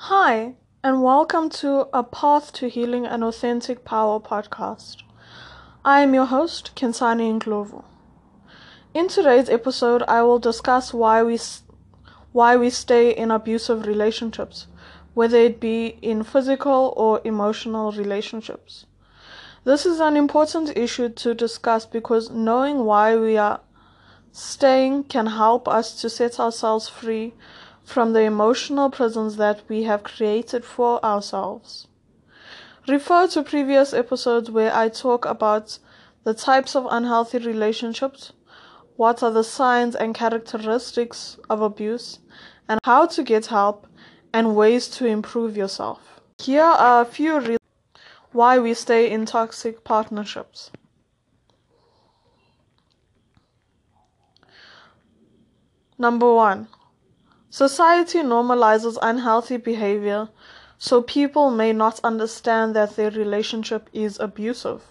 Hi, and welcome to A Path to Healing and Authentic Power podcast. I am your host, Kensani Ndlovu. In today's episode, I will discuss why we why we stay in abusive relationships, whether it be in physical or emotional relationships. This is an important issue to discuss because knowing why we are staying can help us to set ourselves free from the emotional prisons that we have created for ourselves. Refer to previous episodes where I talk about the types of unhealthy relationships, what are the signs and characteristics of abuse, and how to get help and ways to improve yourself. Here are a few reasons why we stay in toxic partnerships. Number one, Society normalizes unhealthy behavior, so people may not understand that their relationship is abusive.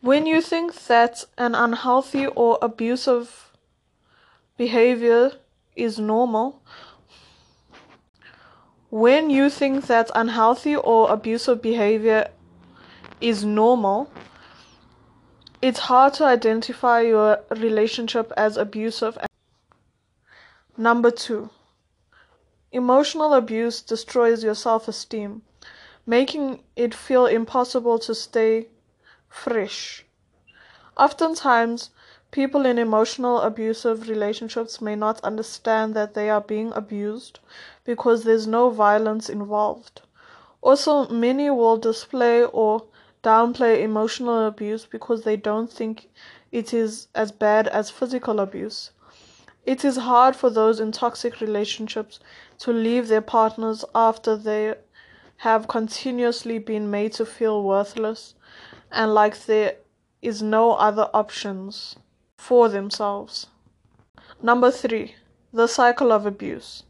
When you think that an unhealthy or abusive behavior is normal, when you think that unhealthy or abusive behavior is normal, it's hard to identify your relationship as abusive. Number two, emotional abuse destroys your self esteem, making it feel impossible to stay fresh. Oftentimes, people in emotional abusive relationships may not understand that they are being abused because there's no violence involved. Also, many will display or downplay emotional abuse because they don't think it is as bad as physical abuse. It is hard for those in toxic relationships to leave their partners after they have continuously been made to feel worthless and like there is no other options for themselves. Number three, the cycle of abuse.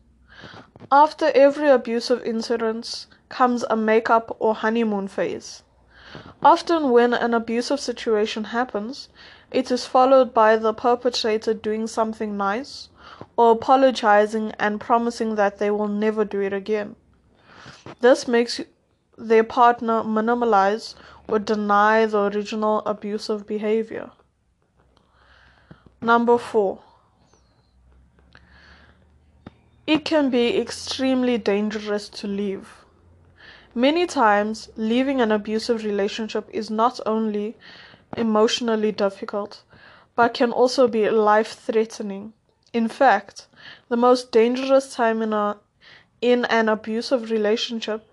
After every abusive incident comes a makeup or honeymoon phase. Often, when an abusive situation happens, it is followed by the perpetrator doing something nice or apologizing and promising that they will never do it again. This makes their partner minimalize or deny the original abusive behavior. Number four, it can be extremely dangerous to leave. Many times, leaving an abusive relationship is not only emotionally difficult, but can also be life threatening. In fact, the most dangerous time in, a, in an abusive relationship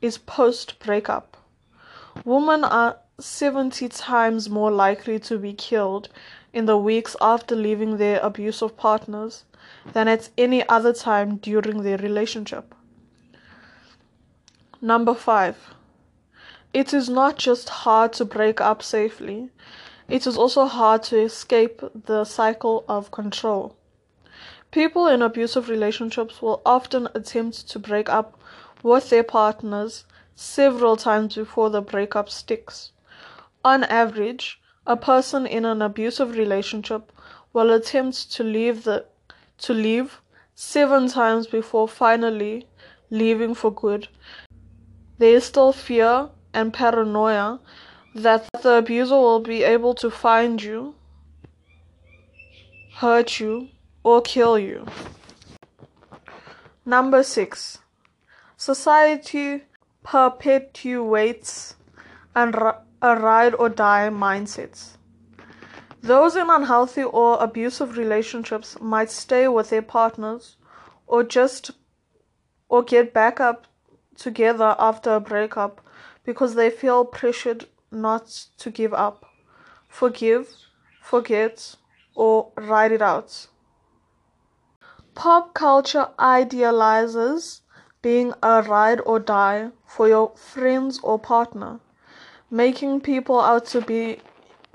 is post breakup. Women are 70 times more likely to be killed in the weeks after leaving their abusive partners than at any other time during their relationship. Number five, it is not just hard to break up safely, it is also hard to escape the cycle of control. People in abusive relationships will often attempt to break up with their partners several times before the breakup sticks. On average, a person in an abusive relationship will attempt to leave the to leave seven times before finally leaving for good. There is still fear and paranoia that the abuser will be able to find you, hurt you, or kill you. Number six, society perpetuates and a ride or die mindset. Those in unhealthy or abusive relationships might stay with their partners or just or get back up together after a breakup because they feel pressured not to give up, forgive, forget, or write it out. Pop culture idealizes being a ride or die for your friends or partner, making people out to be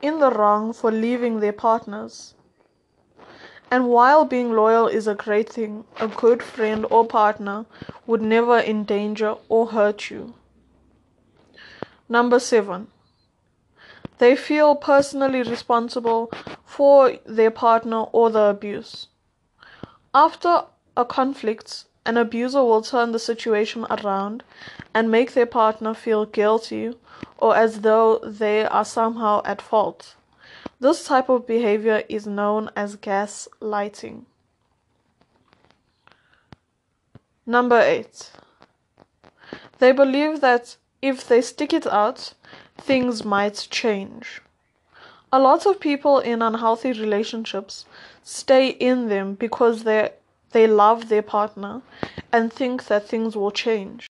in the wrong for leaving their partners. And while being loyal is a great thing, a good friend or partner would never endanger or hurt you. Number seven, they feel personally responsible for their partner or the abuse. After a conflict an abuser will turn the situation around and make their partner feel guilty or as though they are somehow at fault. This type of behavior is known as gaslighting. Number eight. They believe that if they stick it out, things might change. A lot of people in unhealthy relationships stay in them because they they love their partner and think that things will change.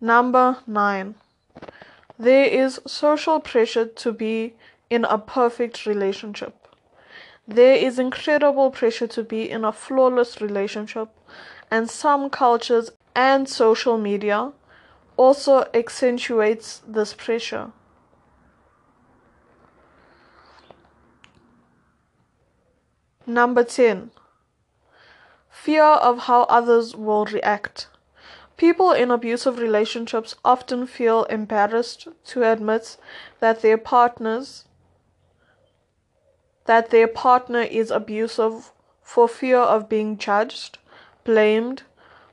Number 9. There is social pressure to be in a perfect relationship. There is incredible pressure to be in a flawless relationship, and some cultures and social media also accentuates this pressure. Number 10. Fear of how others will react. People in abusive relationships often feel embarrassed to admit that their partners that their partner is abusive for fear of being judged, blamed,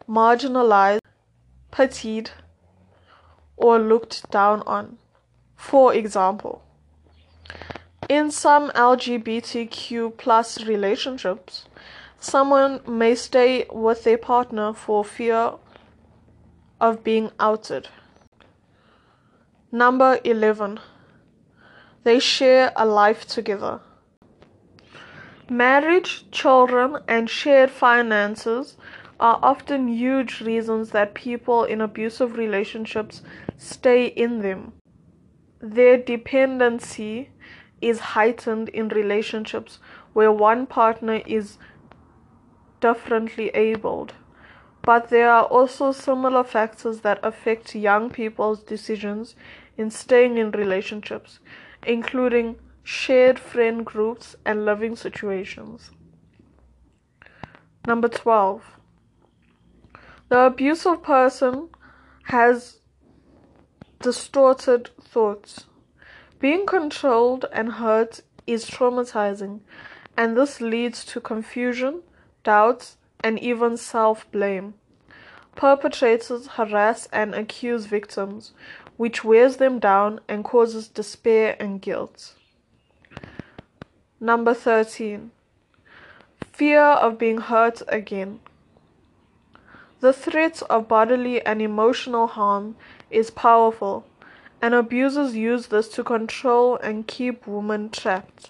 marginalized, pitied, or looked down on. For example, in some LGBTQ plus relationships, someone may stay with their partner for fear of being outed. Number 11. They share a life together. Marriage, children, and shared finances are often huge reasons that people in abusive relationships stay in them. Their dependency is heightened in relationships where one partner is differently abled. But there are also similar factors that affect young people's decisions in staying in relationships, including shared friend groups and living situations. Number 12. The abusive person has distorted thoughts. Being controlled and hurt is traumatizing, and this leads to confusion, doubts, and even self blame. Perpetrators harass and accuse victims, which wears them down and causes despair and guilt. Number 13. Fear of being hurt again. The threat of bodily and emotional harm is powerful and abusers use this to control and keep women trapped.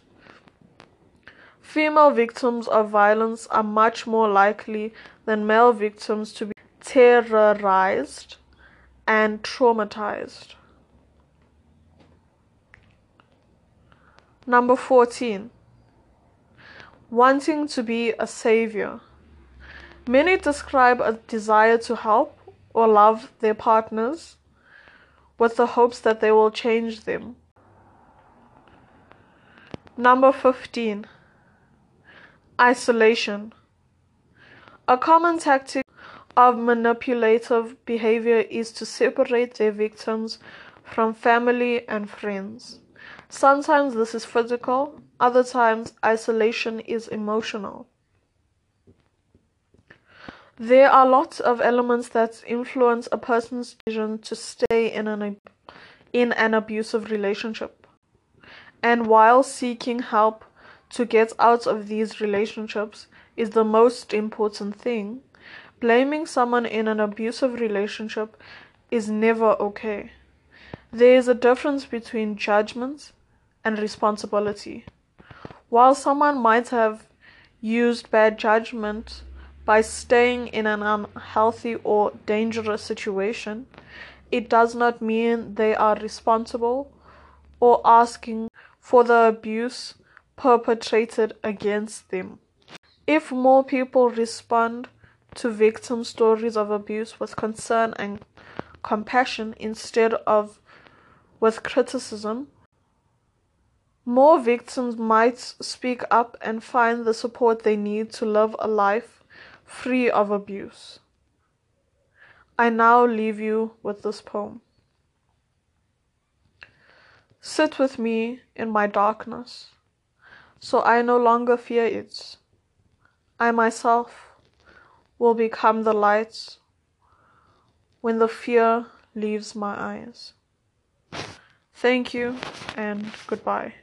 Female victims of violence are much more likely than male victims to be terrorized and traumatized. Number 14. Wanting to be a savior. Many describe a desire to help or love their partners with the hopes that they will change them. Number 15. Isolation. A common tactic of manipulative behavior is to separate their victims from family and friends. Sometimes this is physical, other times, isolation is emotional. There are lots of elements that influence a person's decision to stay in an in an abusive relationship. And while seeking help to get out of these relationships is the most important thing, blaming someone in an abusive relationship is never okay. There is a difference between judgment and responsibility. While someone might have used bad judgment by staying in an unhealthy or dangerous situation, it does not mean they are responsible or asking for the abuse perpetrated against them. If more people respond to victim stories of abuse with concern and compassion instead of with criticism, more victims might speak up and find the support they need to live a life free of abuse. I now leave you with this poem. Sit with me in my darkness, so I no longer fear it. I myself will become the light when the fear leaves my eyes. Thank you and goodbye.